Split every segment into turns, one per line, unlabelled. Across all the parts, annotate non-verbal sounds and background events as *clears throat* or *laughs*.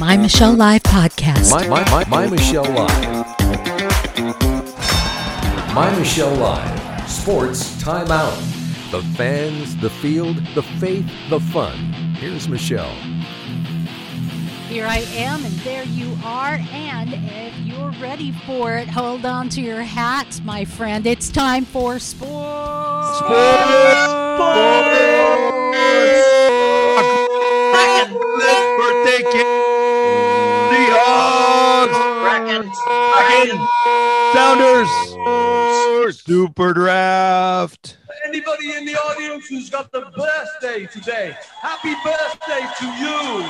My Michelle Live podcast.
My, my, my, my Michelle Live. My Michelle Live. Sports Timeout. The fans, the field, the faith, the fun. Here's Michelle.
Here I am, and there you are. And if you're ready for it, hold on to your hats, my friend. It's time for sports.
Sports. birthday cake. Seahawks. Sounders. Super draft.
Anybody in the audience who's got the birthday today, happy birthday to you.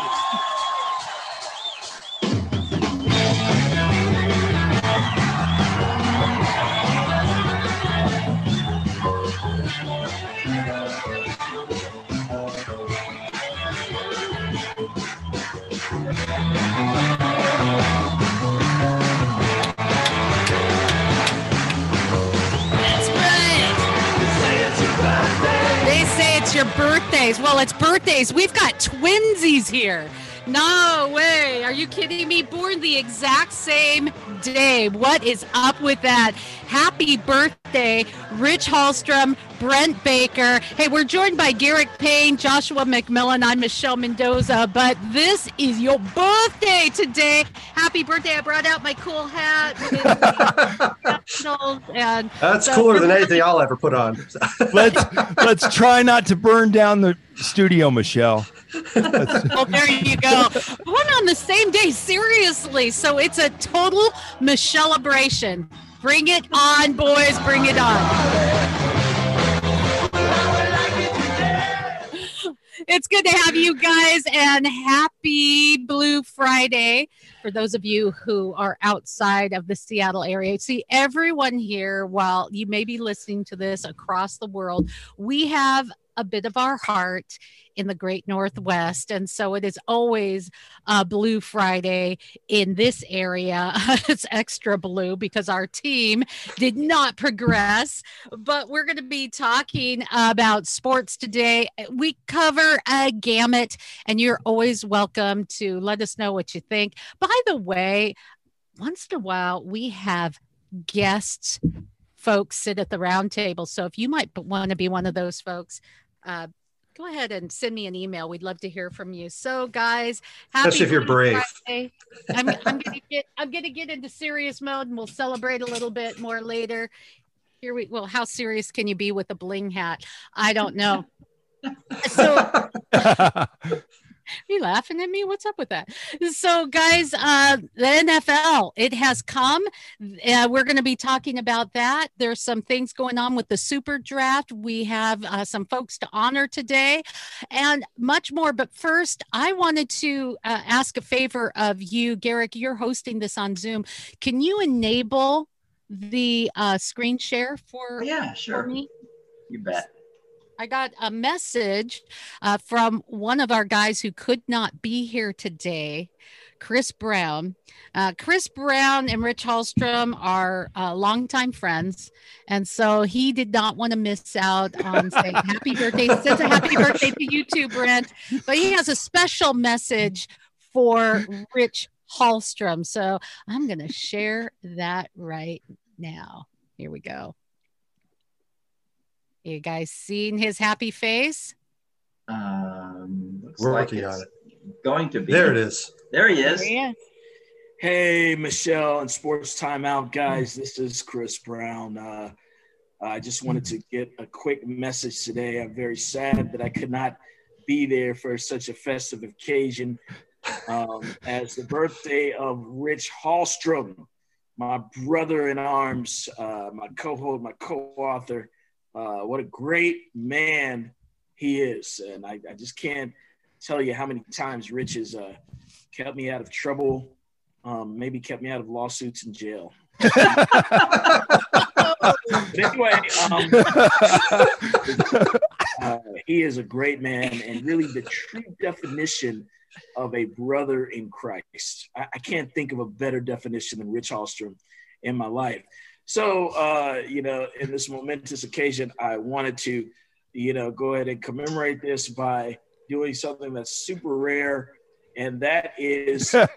Your birthdays. Well, it's birthdays. We've got twinsies here. No way. Are you kidding me? Born the exact same day. What is up with that? Happy birthday, Rich Hallstrom, Brent Baker. Hey, we're joined by Garrick Payne, Joshua McMillan. I'm Michelle Mendoza, but this is your birthday today. Happy birthday. I brought out my cool hat. *laughs* and
That's
so-
cooler than *laughs* anything I'll ever put on.
Let's let's try not to burn down the studio, Michelle.
Well, there you go. Born on the same day, seriously. So it's a total Michelle celebration. Bring it on, boys. Bring it on. It's good to have you guys and happy Blue Friday for those of you who are outside of the Seattle area. See, everyone here, while you may be listening to this across the world, we have a bit of our heart in the great Northwest. And so it is always uh, Blue Friday in this area. *laughs* it's extra blue because our team did not progress. But we're going to be talking about sports today. We cover a gamut, and you're always welcome to let us know what you think. By the way, once in a while, we have guests folks sit at the round table. So if you might want to be one of those folks, uh, go ahead and send me an email. We'd love to hear from you. So, guys, happy
Especially if you're brave.
Friday. I'm, I'm gonna get I'm gonna get into serious mode, and we'll celebrate a little bit more later. Here we well, how serious can you be with a bling hat? I don't know. *laughs* So are *laughs* you laughing at me? What's up with that? So, guys, uh, the NFL, it has come. Uh, we're going to be talking about that. There's some things going on with the super draft. We have uh, some folks to honor today and much more. But first, I wanted to uh, ask a favor of you, Garrick. You're hosting this on Zoom. Can you enable the uh, screen share for,
Yeah,
for
sure.
me?
You bet.
I got a message uh, from one of our guys who could not be here today, Chris Brown. Uh, Chris Brown and Rich Hallstrom are uh, longtime friends. And so he did not want to miss out on saying *laughs* happy birthday. He says a happy birthday to you too, Brent. But he has a special message for Rich Hallstrom. So I'm going to share that right now. Here we go. You guys seen his happy face?
Um, looks
We're
like
working
it's
on it.
Going to be.
There it is.
There he is.
There he is.
Hey, Michelle and Sports Timeout guys. This is Chris Brown. Uh, I just wanted to get a quick message today. I'm very sad that I could not be there for such a festive occasion um, as the birthday of Rich Hallstrom, my brother in arms, uh, my co-host, my co-author. Uh, what a great man he is, and I, I just can't tell you how many times Rich has uh, kept me out of trouble um, maybe kept me out of lawsuits and jail. *laughs* Anyway, um, *laughs* uh, he is a great man and really the true definition of a brother in Christ. I, I can't think of a better definition than Rich Hallstrom in my life. So, uh, you know, in this momentous occasion, I wanted to, you know, go ahead and commemorate this by doing something that's super rare and that is *laughs* I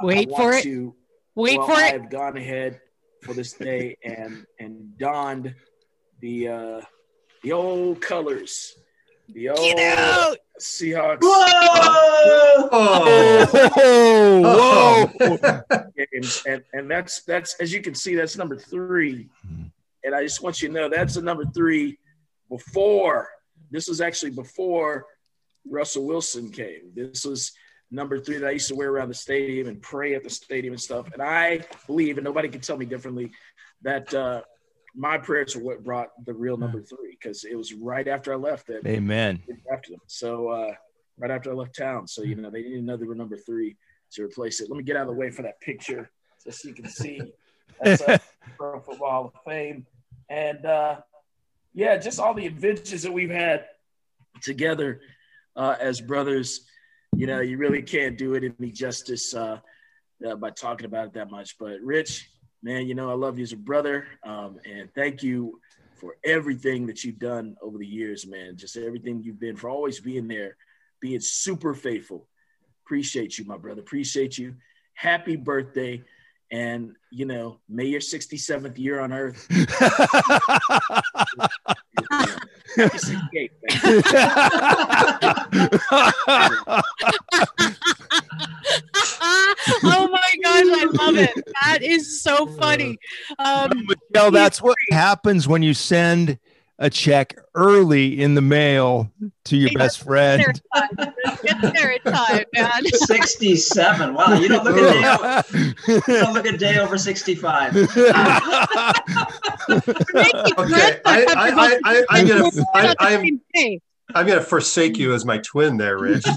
Wait
want
for it.
to-
Wait
well,
for it.
I've gone ahead for this day and and donned the uh, the old colors, the old
Get out.
Seahawks
Whoa!
Oh, whoa.
games, *laughs* and and that's that's as you can see, that's number three. And I just want you to know that's the number three before. This was actually before Russell Wilson came. This was number three that I used to wear around the stadium and pray at the stadium and stuff. And I believe, and nobody can tell me differently, that uh, my prayers are what brought the real number three because it was right after I left that
Amen.
drafted them. So uh, right after I left town, so you know they didn't know they were number three to replace it. Let me get out of the way for that picture just so you can see. That's uh, *laughs* Pro Football Hall of Fame, and uh, yeah, just all the adventures that we've had together uh, as brothers. You know, you really can't do it any justice uh, uh, by talking about it that much. But Rich, man, you know I love you as a brother, um, and thank you for everything that you've done over the years, man. Just everything you've been for always being there, being super faithful. Appreciate you, my brother. Appreciate you. Happy birthday. And, you know, may your 67th year on earth. *laughs* *laughs* Happy 68, *laughs* man.
oh my gosh, I love it. That is so funny. Um,
Michelle, that's what happens when you send a check early in the mail to your best friend.
there in time. Get there time, man. *laughs*
67. Wow, you don't look a day *laughs* over, you don't look a day over 65.
Thank you,
Okay,
Brett.
I, I, I, I, I'm gonna,
We're
I,
on the
I'm,
same page.
I'm gonna forsake you as my twin there, Rich. *laughs* *laughs*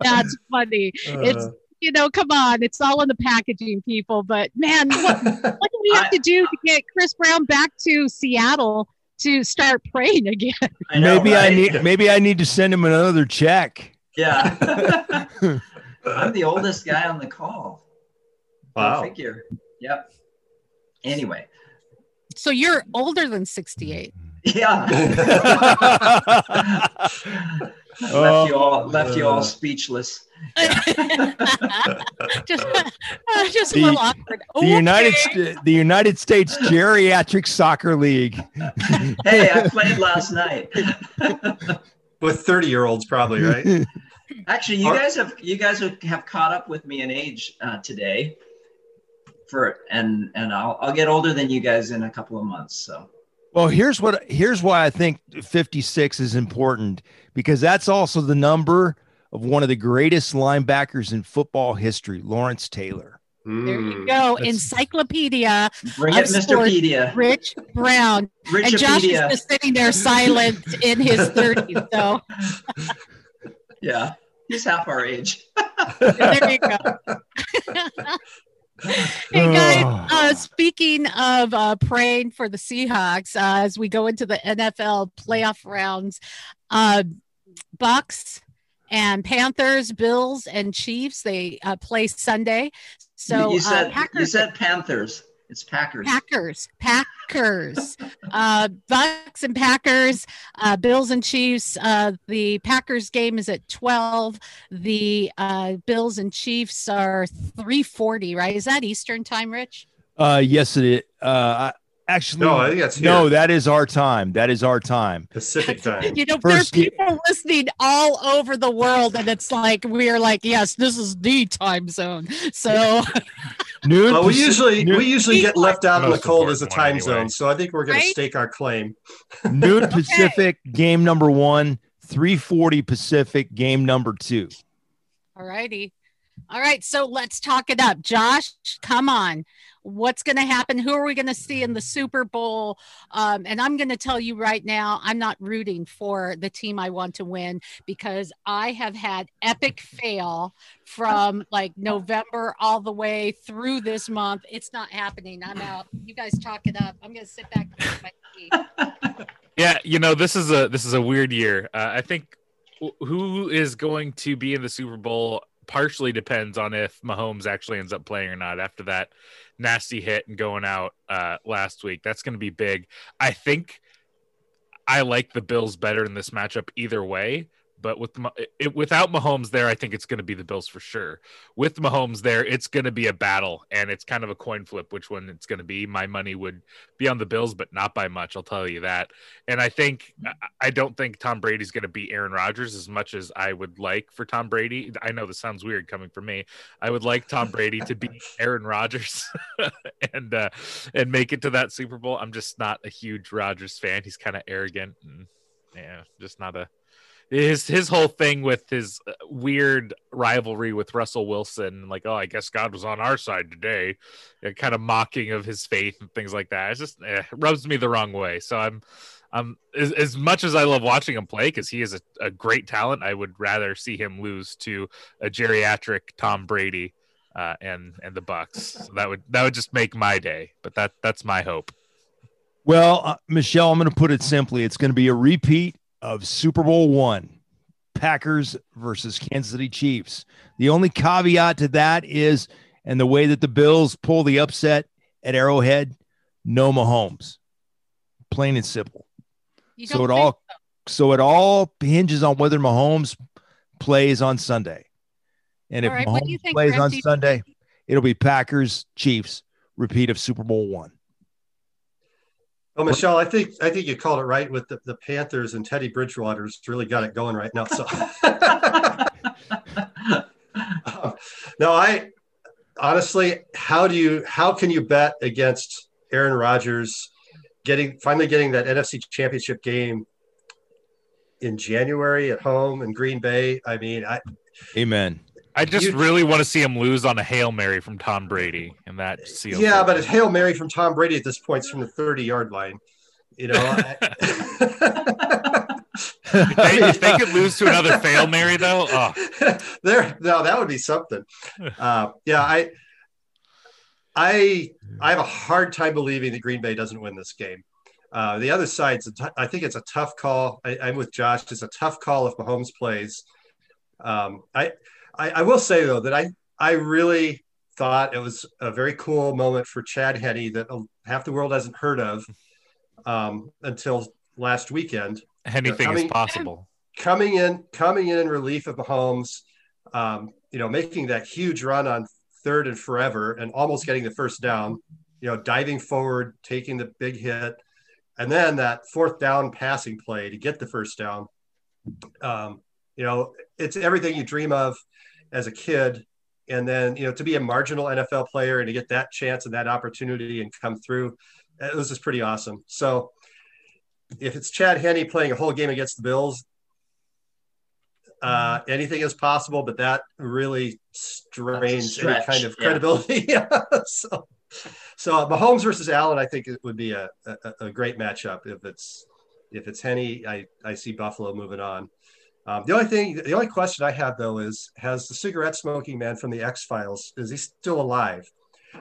That's funny. It's
Uh,
you know, come on, it's all in the packaging, people. But man, what, what do we have *laughs*
I-
to do to get Chris Brown back to Seattle to start praying again?
I know,
maybe I need maybe I need to send him another check.
Yeah. I'm the oldest guy on the call. Go
wow.
figure. Yep. Anyway.
So you're older than 68.
Yeah. *laughs* *laughs*
Oh,
left you all left you all speechless. *laughs*
just, uh, just a
The-
little awkward.
the United
Okay.
Sta- the United States Geriatric Soccer League.
Hey, I played last night.
With 30 year olds, probably, right?
Actually, you
Are-
guys have you guys have, have caught up with me in age uh, today. For and and I'll I'll get older than you guys in a couple of months. So
Well, here's what here's why I think 56 is important because that's also the number of one of the greatest linebackers in football history, Lawrence Taylor.
There you
Mm.
go.
That's-
Encyclopedia,
bring
Of
it, Mr.
sports.
Pedia.
Rich Brown. And Josh is just sitting there silent in his 30s. So *laughs*
Yeah, he's half our age.
there you go. *laughs* hey guys, uh, speaking of uh, praying for the Seahawks uh, as we go into the NFL playoff rounds, uh, Bucks and Panthers, Bills and Chiefs they uh, play Sunday. So
you
uh,
said you said Panthers. It's Packers.
Packers, Packers, uh, Bucks and Packers, uh, Bills and Chiefs. Uh, the Packers game is at twelve. The uh, Bills and Chiefs are three forty. Right? Is that Eastern time, Rich?
Uh, yes, it is. Uh, I- actually,
No, I think that's here.
no, that is our time. That is our time.
Pacific time. *laughs*
You know,
First-
there's people listening all over the world, and it's like we're like, yes, this is the time zone. So *laughs*
Noon.
Well, we usually
noon,
we usually get left out in the cold as a time
anyway.
zone, so I think we're going
Right?
to stake our claim. *laughs*
noon Pacific game number one, 340 Pacific game number two.
All righty. All right. So let's talk it up. Josh, come on. What's going to happen? Who are we going to see in the Super Bowl? Um, and I'm going to tell you right now, I'm not rooting for the team I want to win because I have had epic fail from like November all the way through this month. It's not happening. I'm out. You guys talk it up. I'm going to sit back. *laughs*
Yeah, you know this is a this is a weird year. Uh, I think wh- who is going to be in the Super Bowl partially depends on if Mahomes actually ends up playing or not. After that nasty hit and going out uh, last week, that's going to be big. I think I like the Bills better in this matchup either way. But with it, without Mahomes there, I think it's going to be the Bills for sure. With Mahomes there, it's going to be a battle, and it's kind of a coin flip which one it's going to be. My money would be on the Bills, but not by much. I'll tell you that. And I think I- I don't think Tom Brady's going to beat Aaron Rodgers as much as I would like for Tom Brady. I know this sounds weird coming from me. I would like Tom Brady to beat Aaron Rodgers *laughs* and uh, and make it to that Super Bowl. I'm just not a huge Rodgers fan. He's kind of arrogant and yeah, just not a his his whole thing with his uh, weird rivalry with Russell Wilson, like, oh, I guess God was on our side today, and kind of mocking of his faith and things like that. It just eh, rubs me the wrong way. So I'm, I'm as, as much as I love watching him play because he is a, a great talent. I would rather see him lose to a geriatric Tom Brady uh, and and the Bucks. So that would that would just make my day. But that that's my hope.
Well, uh, Michelle, I'm going to put it simply. It's going to be a repeat of Super Bowl one Packers versus Kansas City Chiefs. The only caveat to that is, and the way that the Bills pull the upset at Arrowhead, no Mahomes. Plain and simple. So it all so it all hinges on whether Mahomes plays on Sunday. And if
All right, do you
Mahomes plays on Sunday, it'll be Packers Chiefs repeat of Super Bowl one.
Well, Michelle, I think I think you called it right with the, the Panthers and Teddy Bridgewater's really got it going right now. So Um, *laughs* no, I honestly, how do you how can you bet against Aaron Rodgers getting finally getting that NFC championship game in January at home in Green Bay? I mean, I
Amen.
I just
You-
really want to see him lose on a hail mary from Tom Brady, and that seals.
yeah,
it.
but a Hail Mary from Tom Brady at this point is from the 30 yard line. You know, I- *laughs*
if, they, if they could lose to another fail Mary though, *laughs* oh,
there no that would be something *laughs* uh, yeah i i i have a hard time believing that green bay doesn't win this game uh, the other side's a t- I think it's a tough call I, i'm with josh it's a tough call if mahomes plays um, I, I i will say though that i i really thought it was a very cool moment for chad henne that uh, half the world hasn't heard of um, until last weekend
anything
I
is possible.
coming in coming in in relief of Mahomes, um, you know, making that huge run on third and forever and almost getting the first down, you know, diving forward, taking the big hit, and then that fourth down passing play to get the first down. Um, you know, it's everything you dream of as a kid. And then, you know, to be a marginal NFL player and to get that chance and that opportunity and come through, it was just pretty awesome. So if it's Chad Henne playing a whole game against the Bills, uh, anything is possible, but that really strains any kind of
yeah.
credibility. *laughs* so, so uh, Mahomes versus Allen, I think it would be a, a, a great matchup. If it's if it's Henne, I, I see Buffalo moving on. Um, the only thing, the only question I have though is, has the cigarette smoking man from the X Files is he still alive?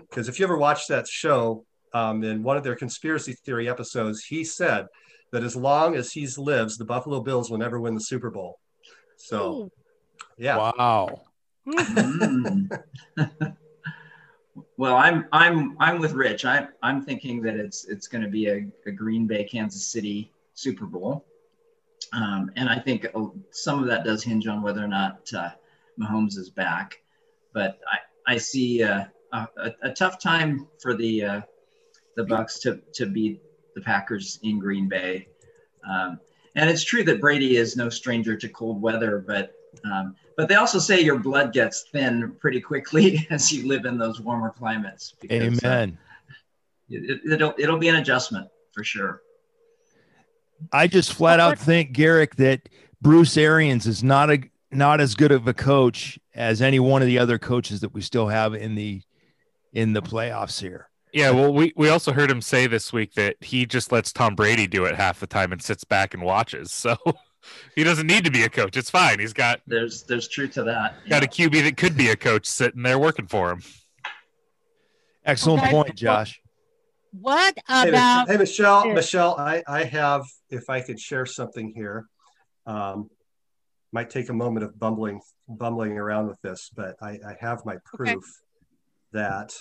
Because if you ever watched that show, um, in one of their conspiracy theory episodes, he said that as long as he lives, the Buffalo Bills will never win the Super Bowl. So, yeah.
Wow.
Mm. *laughs* well, I'm I'm I'm with Rich. I'm I'm thinking that it's it's going to be a, a Green Bay Kansas City Super Bowl, um, and I think uh, some of that does hinge on whether or not uh, Mahomes is back. But I I see uh, a, a, tough time for the uh, the Bucks to to beat the Packers in Green Bay. Um, and it's true that Brady is no stranger to cold weather, but um, but they also say your blood gets thin pretty quickly *laughs* as you live in those warmer climates. because, uh,
Amen.
it, it'll it'll be an adjustment for sure.
I just flat out think, Garrick, that Bruce Arians is not a not as good of a coach as any one of the other coaches that we still have in the in the playoffs here.
Yeah, well, we, we also heard him say this week that he just lets Tom Brady do it half the time and sits back and watches. *laughs* So he doesn't need to be a coach. It's fine. He's got
There's there's truth to that.
got a. QB that could be a coach sitting there working for him.
Excellent
Okay.
point, Josh.
What about
hey, Michelle,
Yeah.
Michelle, I, I have, if I could share something here, um, might take a moment of bumbling, bumbling around with this, but I, I have my proof that,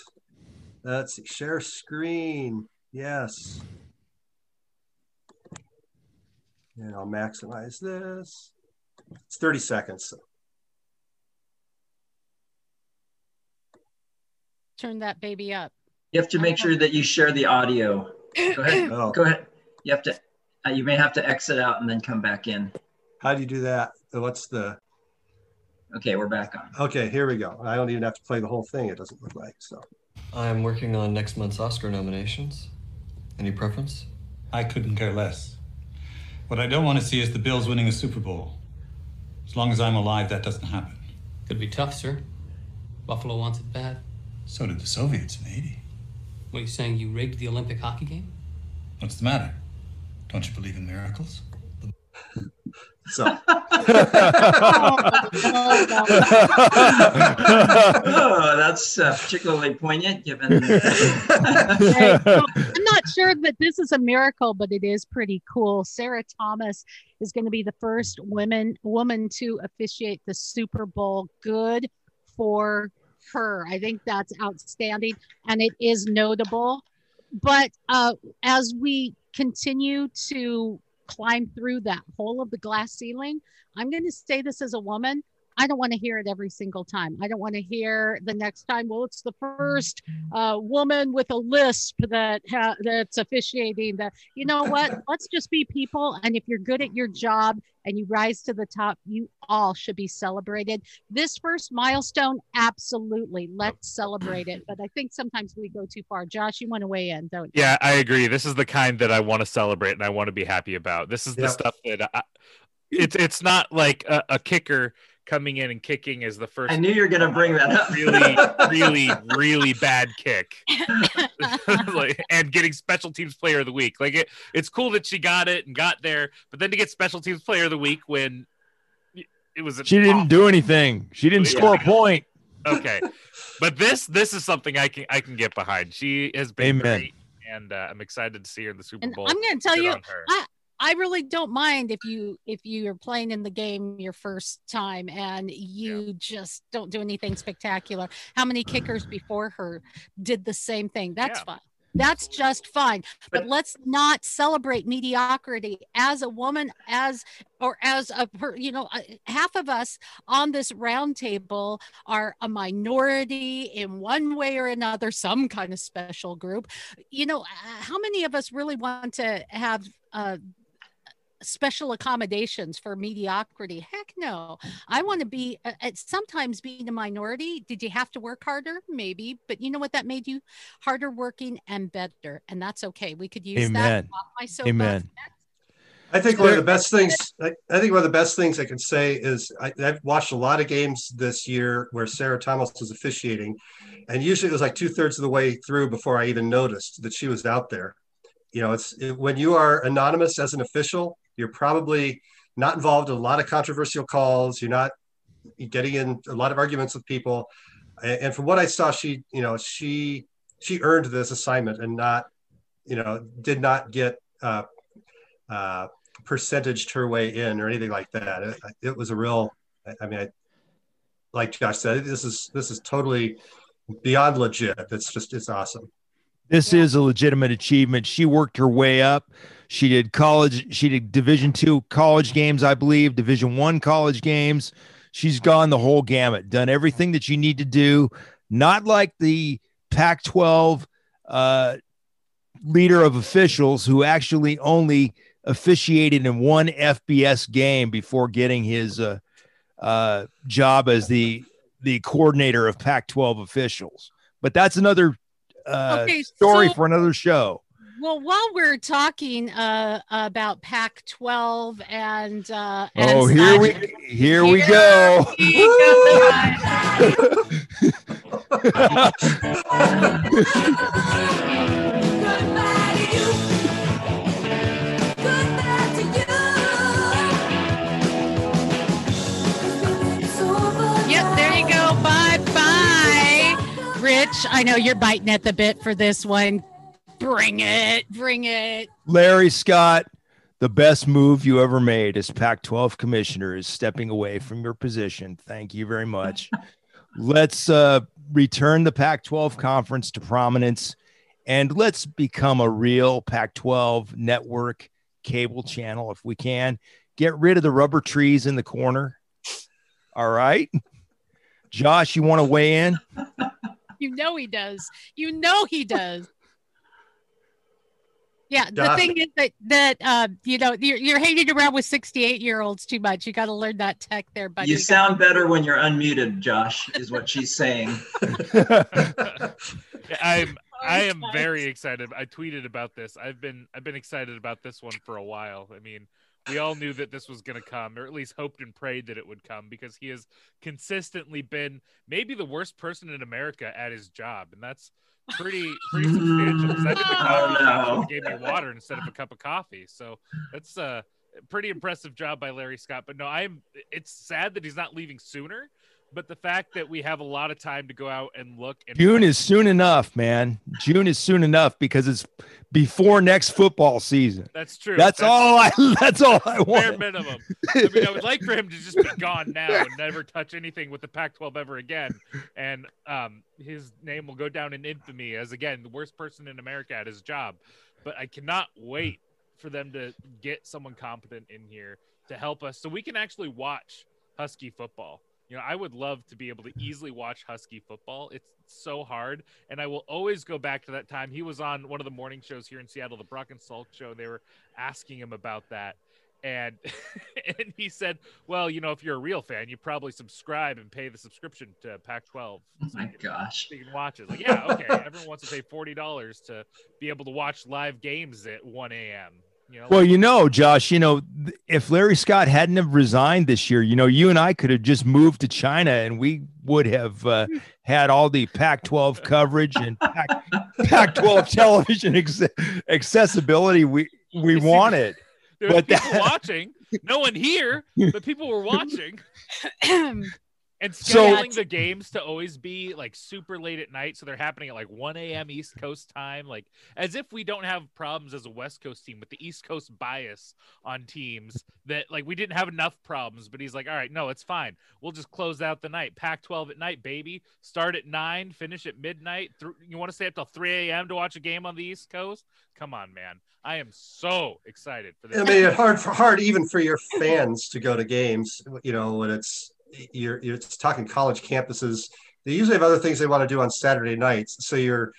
let's see, share screen. Yes. And I'll maximize this. It's 30 seconds.
Turn that baby up.
You have to make sure that you share the audio. Go ahead. *coughs*
Oh,
Go ahead. You have to. Uh, you may have to exit out and then come back in.
how do you do that? What's the,
Okay, we're back on.
okay, here we go. I don't even have to play the whole thing. It doesn't look like, so.
I'm working on next month's Oscar nominations. Any preference?
I couldn't care less. What I don't want to see is the Bills winning a Super Bowl. As long as I'm alive, that doesn't happen.
Could be tough, sir. Buffalo wants it bad.
So did the Soviets in 80.
What are you saying? You rigged the Olympic hockey game?
What's the matter? Don't you believe in miracles?
So, *laughs*
oh, that's uh, particularly poignant given. *laughs*
Right. So, I'm not sure that this is a miracle, but it is pretty cool. Sarah Thomas is going to be the first woman woman to officiate the Super Bowl. Good for her. I think that's outstanding, and it is notable. But uh, as we continue to climb through that hole of the glass ceiling, I'm going to say this as a woman. I don't want to hear it every single time. I don't want to hear the next time. Well, it's the first uh, woman with a lisp that ha- that's officiating. That you know what? *laughs* Let's just be people. And if you're good at your job and you rise to the top, you all should be celebrated. This first milestone, absolutely. Let's celebrate it. But I think sometimes we go too far. Josh, you want to weigh in, don't you?
Yeah, I agree. This is the kind that I want to celebrate and I want to be happy about. This is the
Yep.
stuff that I, it's it's not like a, a kicker coming in and kicking is the first
I knew you were going to bring that up.
really *laughs* really really bad kick *laughs* *laughs* like, and getting special teams player of the week like it, it's cool that she got it and got there but then to get special teams player of the week when it was
She didn't
awful-
do anything. She didn't
Yeah.
score a point.
okay but this this is something i can i can get behind she has been
Amen.
great and uh, i'm excited to see her in the super
And
bowl
I'm going to tell
Good
you,
on her.
I, I really don't mind if you if you're playing in the game your first time and you just don't do anything spectacular. How many kickers *sighs* before her did the same thing? That's
Yeah.
fine. That's just fine. But,
But-
let's not celebrate mediocrity as a woman, as or as a per, you know, uh, half of us on this round table are a minority in one way or another, some kind of special group. You know, uh, how many of us really want to have uh, special accommodations for mediocrity? Heck no. I want to be, uh, uh, sometimes being a minority, did you have to work harder? Maybe. But you know what? That made you harder working and better. And that's okay. We could use that.
Amen.
off my.
Amen.
I think one of the best things. I, I think one of the best things I can say is I, I've watched a lot of games this year where Sarah Thomas was officiating, and usually it was like two thirds of the way through before I even noticed that she was out there. You know, it's it, when you are anonymous as an official, you're probably not involved in a lot of controversial calls. You're not getting in a lot of arguments with people, and, from what I saw, she you know she she earned this assignment and not you know did not get. Uh, uh, percentaged her way in or anything like that. It, it was a real. I mean, I, like Josh said, this is this is totally beyond legit. It's just it's awesome.
This is a legitimate achievement. She worked her way up. She did college. She did Division two college games, I believe. Division one college games. She's gone the whole gamut. Done everything that you need to do. Not like the Pac-12 uh, leader of officials who actually only officiated in one FBS game before getting his uh, uh, job as the the coordinator of Pac-12 officials. But that's another uh,
Okay,
story
so-
for another show.
Well, while we're talking uh, about Pac 12 and. Uh,
Oh,
and
here
such-
we here we go.
we go. *laughs* Yep, there you go. Bye. Rich, I know you're biting at the bit for this one. Bring it. Bring it.
Larry Scott, the best move you ever made as Pac 12 commissioner is stepping away from your position. Thank you very much. *laughs* let's uh, return the Pac 12 conference to prominence and let's become a real Pac 12 network cable channel if we can. Get rid of the rubber trees in the corner. All right. Josh, you want to weigh in? *laughs*
You know he does. You know he does. Yeah, the
Josh-
thing is that that uh, you know you're, you're hanging around with 68 year olds too much. You got to learn that tech there, buddy.
You sound better when you're unmuted, Josh, is what she's saying.
I'm *laughs* I am very excited. I tweeted about this. I've been I've been excited about this one for a while. I mean, we all knew that this was going to come, or at least hoped and prayed that it would come, because he has consistently been maybe the worst person in America at his job, and that's pretty pretty substantial. I did the oh, coffee
Oh, no.
gave me water instead of a cup of coffee, so that's a pretty impressive job by Larry Scott. But no, I'm. It's sad that he's not leaving sooner. But the fact that we have a lot of time to go out and look and
June is soon enough, man. June is soon enough because it's before next football season.
That's true.
That's, all I *laughs* that's all I
bare
want.
minimum. I mean, I would like for him to just be gone now and *laughs* never touch anything with the Pac-12 ever again, and um, his name will go down in infamy as again the worst person in America at his job. But I cannot wait for them to get someone competent in here to help us, so we can actually watch Husky football. You know, I would love to be able to easily watch Husky football. It's so hard, and I will always go back to that time. He was on one of the morning shows here in Seattle, the Brock and Salk show. They were asking him about that, and *laughs* and he said, "Well, you know, if you're a real fan, you probably subscribe and pay the subscription to Pac-12.
Oh my gosh.
So you can watch it." Like, yeah, okay. *laughs* Everyone wants to pay forty dollars to be able to watch live games at one a.m. You know,
Well, you know, Josh, you know, if Larry Scott hadn't have resigned this year, you know, you and I could have just moved to China and we would have uh, had all the Pac-12 coverage and Pac- Pac-12 *laughs* television ex- accessibility we we
You see,
wanted.
there were
but
people
that-
watching, no one here, but people were watching. *clears throat* *clears throat* And
So-
scheduling the games to always be like super late at night, so they're happening at like 1 a.m. East Coast time, like as if we don't have problems as a West Coast team with the East Coast bias on teams that like we didn't have enough problems. But he's like, all right, no, it's fine. We'll just close out the night. Pac-12 at night, baby. Start at nine, finish at midnight. Th- you want to stay up till 3 a.m. to watch a game on the East Coast? Come on, man. I am so excited for this.
I mean, it's hard for hard even for your fans to go to games. You know, when it's you're you're talking college campuses. They usually have other things they want to do on Saturday nights. So you're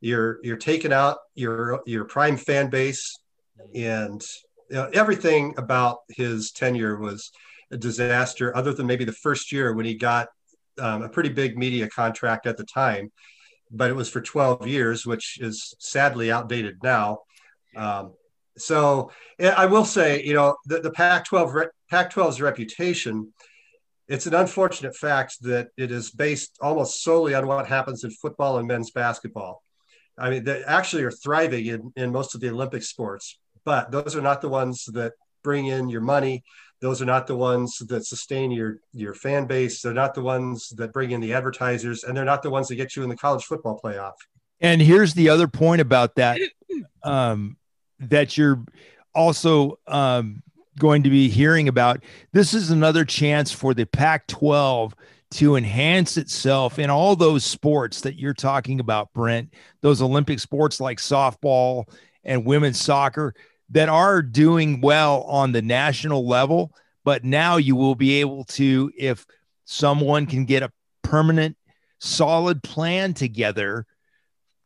you're you're taking out your your prime fan base, and you know, everything about his tenure was a disaster. Other than maybe the first year when he got um, a pretty big media contract at the time, but it was for 12 years, which is sadly outdated now. Um, so I will say, you know, the, the Pac-12 Pac-12's reputation. It's an unfortunate fact that it is based almost solely on what happens in football and men's basketball. I mean, they actually are thriving in, in most of the Olympic sports, but those are not the ones that bring in your money. Those are not the ones that sustain your your fan base. They're not the ones that bring in the advertisers, and they're not the ones that get you in the college football playoff.
And here's the other point about that um, that you're also um, going to be hearing about. This is another chance for the Pac 12 to enhance itself in all those sports that you're talking about, Brent, those Olympic sports like softball and women's soccer that are doing well on the national level. But now you will be able to, if someone can get a permanent, solid plan together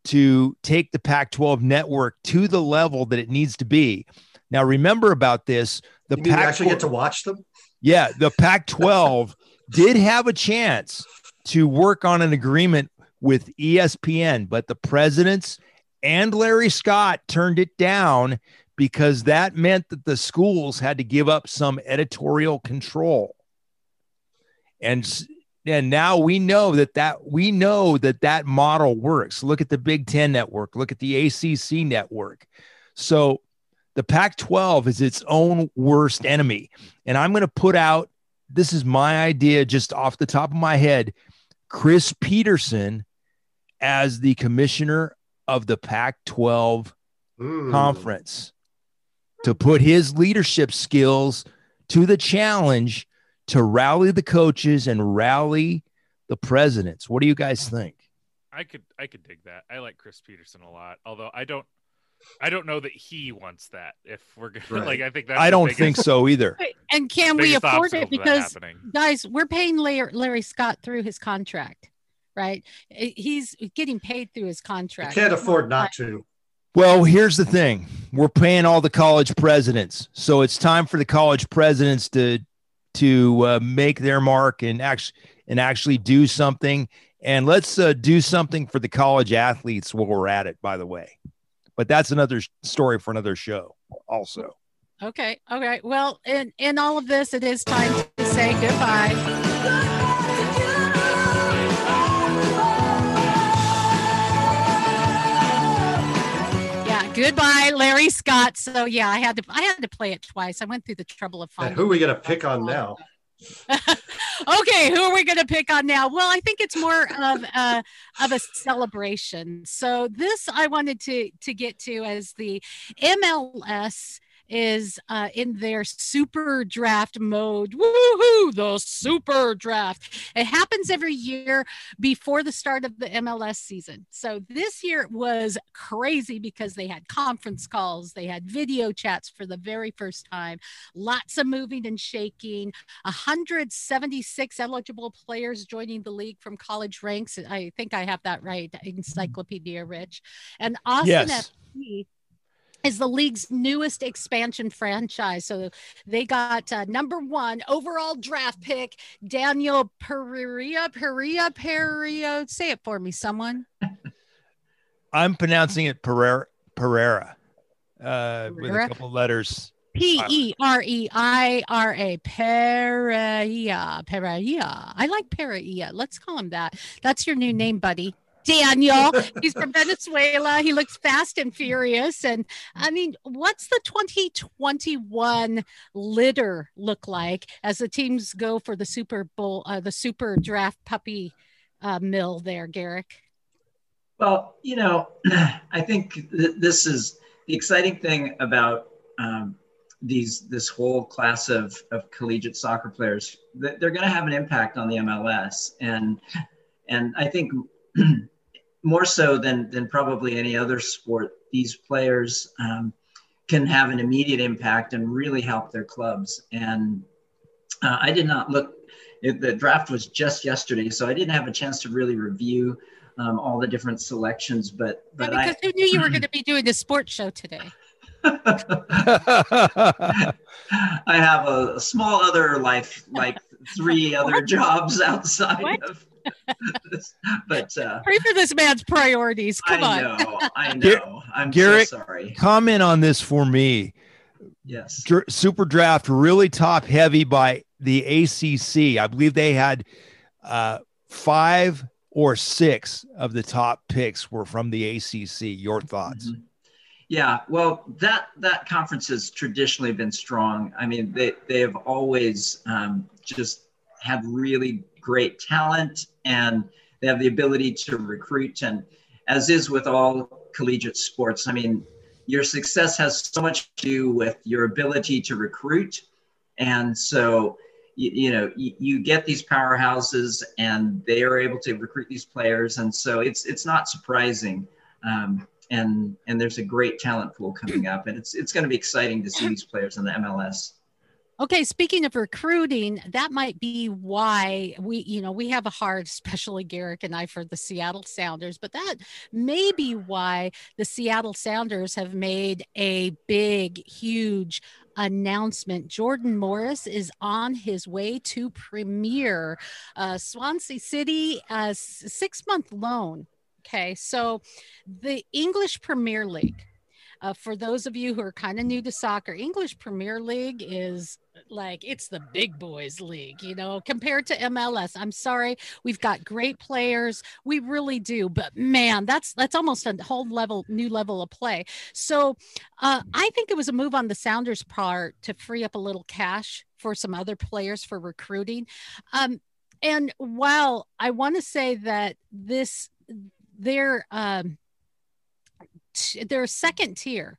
to take the Pac 12 network to the level that it needs to be. Now, remember about this the
You
Pac
actually get to watch them?
yeah, the Pac 12 *laughs* did have a chance to work on an agreement with ESPN, but the presidents and Larry Scott turned it down because that meant that the schools had to give up some editorial control. And and now we know that that we know that that model works. Look at the Big 10 network, look at the ACC network. So the Pac 12 is its own worst enemy. And I'm going to put out this is my idea just off the top of my head Chris Petersen as the commissioner of the Pac 12
Hmm.
conference to put his leadership skills to the challenge to rally the coaches and rally the presidents. What do you guys think?
I could I could dig that. I like Chris Petersen a lot. Although I don't I don't know that he wants that. If we're gonna *laughs*
Right.
like, I think that's
I don't
biggest-
think so either. *laughs*
And can we afford it? Because guys, we're paying Larry, Larry Scott through his contract, right? He's getting paid through his contract.
I
contract.
can't afford not to.
Well, here's the thing. We're paying all the college presidents. So it's time for the college presidents to to uh, make their mark and actually and actually do something. And let's uh, do something for the college athletes while we're at it, by the way. But that's another story for another show also.
Okay. Okay. Well, in in all of this, it is time to say goodbye. Yeah, goodbye, Larry Scott. So yeah, I had to I had to play it twice. I went through the trouble of
And
finding.
who are we going to pick on now? *laughs*
okay, who are we going to pick on now? Well, I think it's more of a of a celebration. So this I wanted to to get to as the MLS is uh, in their super draft mode. Woohoo! The super draft. It happens every year before the start of the MLS season. So this year was crazy because they had conference calls, they had video chats for the very first time, lots of moving and shaking. 176 eligible players joining the league from college ranks. I think I have that right. Encyclopedia Rich. And Austin
Yes.
Is the league's newest expansion franchise. So they got uh, number one overall draft pick, Daniel Pereira. Pereira, Pereira. Say it for me, someone. *laughs*
I'm pronouncing it Pereira Pereira uh, with
Pereira?
a couple letters.
P E R E I R A. Pereira. Pereira. I like Pereira. Let's call him that. That's your new name, buddy. Daniel. He's from Venezuela. He looks fast and furious. And I mean, what's the 2021 litter look like as the teams go for the Super Bowl, uh, the Super Draft Puppy uh, Mill there, Garrick?
Well, you know, *clears throat* I think th- this is the exciting thing about um, these this whole class of, of collegiate soccer players. They're going to have an impact on the MLS, and and I think more so than than probably any other sport, these players um, can have an immediate impact and really help their clubs. And uh, I did not look. It, the draft was just yesterday, so I didn't have a chance to really review um, all the different selections. But but
Because
I,
who knew you were *clears throat* going to be doing a sports show today? *laughs*
I have a, a small other life, like *laughs* three other jobs outside
What?
of. *laughs* But uh,
Pray for this man's priorities. Come
I
on.
know, I *laughs* know. I'm
Garrett,
so sorry.
comment on this for me.
Yes.
Dr- Super draft really top heavy by the ACC. I believe they had uh, five or six of the top picks were from the ACC. Your thoughts?
Mhm. Yeah, well, that that conference has traditionally been strong. I mean, they they have always um, just had really great talent, and they have the ability to recruit. And as is with all collegiate sports, I mean, your success has so much to do with your ability to recruit. And so, you, you know, you, you get these powerhouses, and they are able to recruit these players. And so, it's it's not surprising. Um, and and there's a great talent pool coming up, and it's it's going to be exciting to see these players in the MLS.
Okay, speaking of recruiting, that might be why we, you know, we have a heart, *laughs* especially Garrick and I, for the Seattle Sounders, but that may be why the Seattle Sounders have made a big, huge announcement. Jordan Morris is on his way to Premier uh, Swansea City, uh, six month loan. Okay, so the English Premier League. Uh, for those of you who are kind of new to soccer, English Premier League is like it's the big boys league, you know, compared to MLS. I'm sorry, we've got great players, we really do, but man, that's that's almost a whole level new level of play. So uh, I think it was a move on the Sounders' part to free up a little cash for some other players for recruiting. Um, and while I want to say that this, their um, t- their second tier.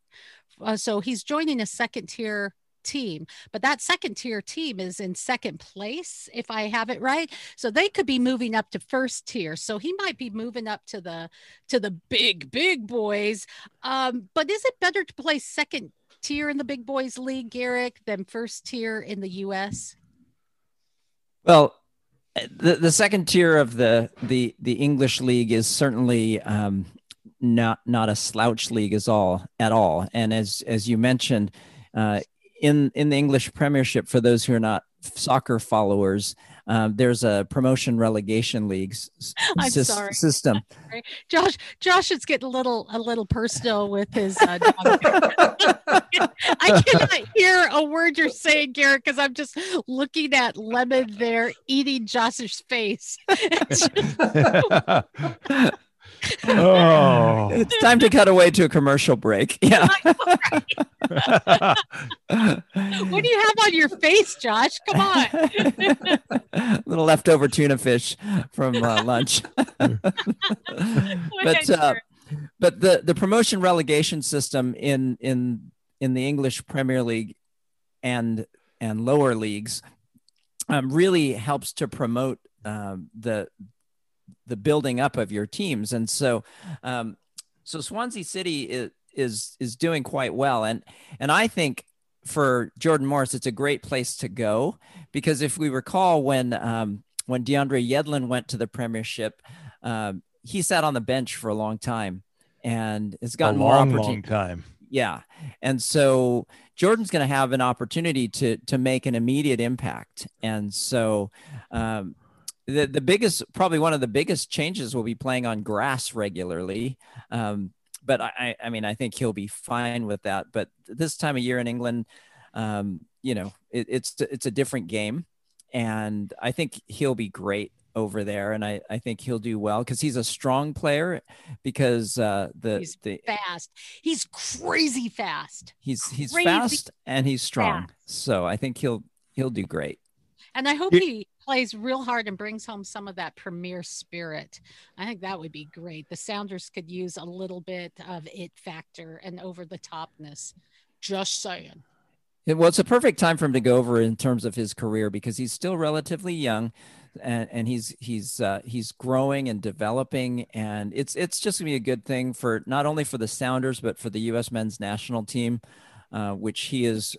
Uh, so he's joining a second tier team. But that second tier team is in second place, if I have it right. So they could be moving up to first tier. So he might be moving up to the to the big big boys. Um, but is it better to play second tier in the big boys league, Garrick, than first tier in the U.S.?
Well, the the second tier of the the the English league is certainly um, not not a slouch league as all at all. And as as you mentioned, uh, in in the English Premiership, for those who are not soccer followers, um, there's a promotion relegation leagues *laughs*
I'm sorry.
system. *laughs*
Josh, Josh is getting a little a little personal with his. Uh, *laughs* I cannot hear a word you're saying, Garrett, because I'm just looking at Lemon there eating Josh's face.
Oh,
it's time to cut away to a commercial break. *laughs* Yeah. *laughs*
what do you have on your face, Josh? Come on.
a *laughs* little leftover tuna fish from uh, lunch. but uh, but the the promotion relegation system in in in the English Premier League and and lower leagues um, really helps to promote um, the the building up of your teams. And so, um, so Swansea City is, is, is doing quite well. And, and I think for Jordan Morris, it's a great place to go because if we recall when, um, when DeAndre Yedlin went to the premiership, um, he sat on the bench for a long time and has gotten
a long,
more
long time.
Yeah. And so Jordan's going to have an opportunity to, to make an immediate impact. And so, um, the, the biggest, probably one of the biggest changes will be playing on grass regularly. Um, but I, I mean, I think he'll be fine with that. But this time of year in England, um, you know, it, it's it's a different game, and I think he'll be great over there, and I, I think he'll do well because he's a strong player. Because uh, the
he's
the
fast, he's crazy fast.
He's he's
Crazy
fast and he's strong, so I think he'll he'll do great.
And I hope he plays real hard and brings home some of that premier spirit. I think that would be great. The Sounders could use a little bit of it factor and over the topness. Just saying.
Yeah, Well, it's a perfect time for him to go over in terms of his career because he's still relatively young, and, and he's he's uh, he's growing and developing, and it's it's just gonna be a good thing for not only for the Sounders but for the U.S. men's national team, uh, which he is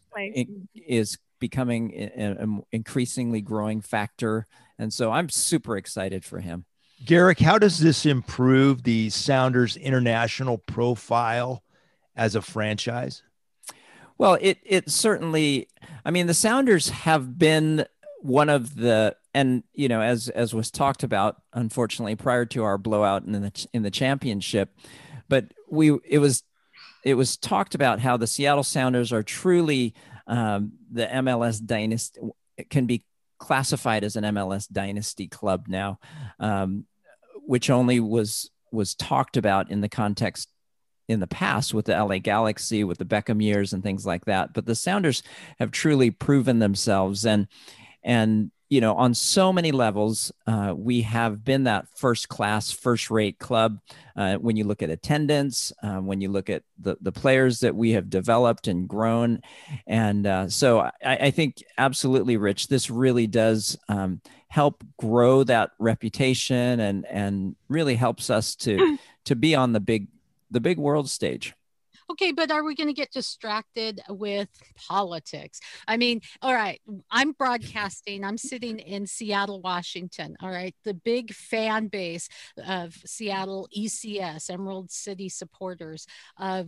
is becoming an increasingly growing factor, and so I'm super excited for him.
Garrick, how does this improve the Sounders international profile as a franchise?
Well, it it certainly. I mean, the Sounders have been one of the and you know as as was talked about unfortunately prior to our blowout in the in the championship but we it was it was talked about how the Seattle Sounders are truly um, the MLS dynasty can be classified as an MLS dynasty club now, um, which only was was talked about in the context in the past with the LA Galaxy, with the Beckham years and things like that. But the Sounders have truly proven themselves, and and you know, on so many levels, uh, we have been that first class, first rate club. Uh, when you look at attendance, uh, when you look at the, the players that we have developed and grown. And uh, so I, I, think absolutely, Rich, this really does um, help grow that reputation and, and really helps us to, *clears throat* to be on the big, the big world stage.
Okay, but are we going to get distracted with politics? I mean, all right, I'm broadcasting, I'm sitting in Seattle, Washington. All right, the big fan base of Seattle ECS, Emerald City supporters, uh,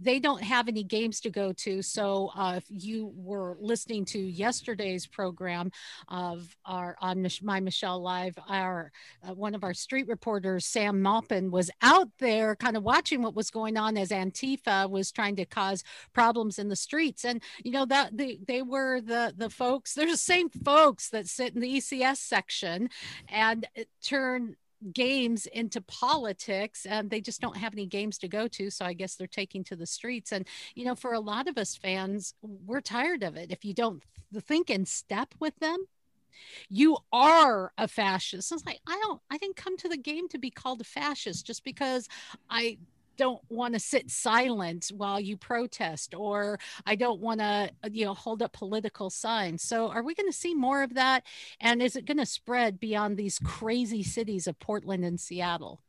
they don't have any games to go to. So uh, if you were listening to yesterday's program of our on My Michelle Live, our uh, one of our street reporters, Sam Maupin, was out there kind of watching what was going on as Antifa was trying to cause problems in the streets. And you know that they, they were the the folks they're the same folks that sit in the ecs section and uh, turn games into politics and they just don't have any games to go to so i guess they're taking to the streets. And you know for a lot of us fans we're tired of it. If you don't think in step with them you are a fascist. It's like I don't I didn't come to the game to be called a fascist just because I don't want to sit silent while you protest or I don't want to you know hold up political signs. So are we going to see more of that and is it going to spread beyond these crazy cities of Portland and Seattle?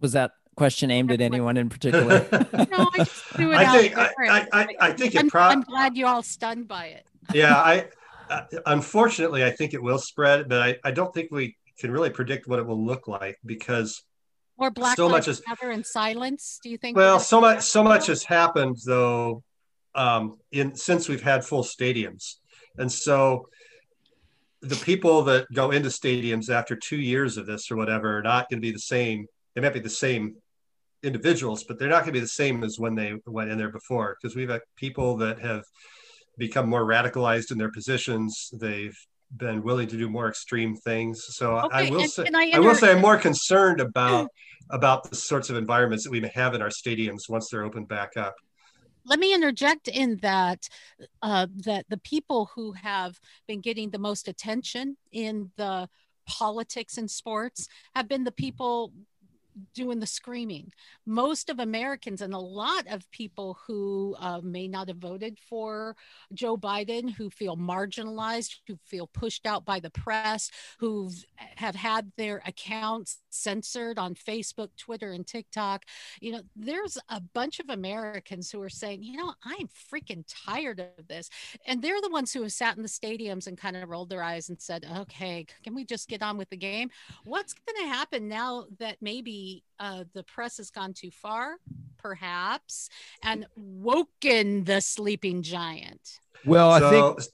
Was that question aimed at anyone in particular? *laughs*
no, I just threw it
I
out
think
there.
I, I, I think it
I'm,
probably
I'm glad you're all stunned by it.
yeah i uh, unfortunately i think it will spread but I, I don't think we can really predict what it will look like because
Or Black
So much is-
Matter in silence. Do you think?
well so much so much has happened though um in since we've had full stadiums and so the people that go into stadiums after two years of this or whatever are not going to be the same they might be the same individuals but they're not going to be the same as when they went in there before because we've had people that have become more radicalized in their positions they've been willing to do more extreme things. So i will say
I,
I, will say, I'm more concerned about *clears throat* about the sorts of environments that we may have in our stadiums once they're opened back up.
Let me interject in that uh, that the people who have been getting the most attention in the politics and sports have been the people doing the screaming. Most of Americans and a lot of people who uh, may not have voted for Joe Biden, who feel marginalized, who feel pushed out by the press, who have had their accounts censored on Facebook, Twitter, and TikTok. You know, there's a bunch of Americans who are saying, you know, I'm freaking tired of this. And they're the ones who have sat in the stadiums and kind of rolled their eyes and said, okay, can we just get on with the game? What's going to happen now that maybe uh, the press has gone too far, perhaps, and woken the sleeping giant?
Well, I
So-
think.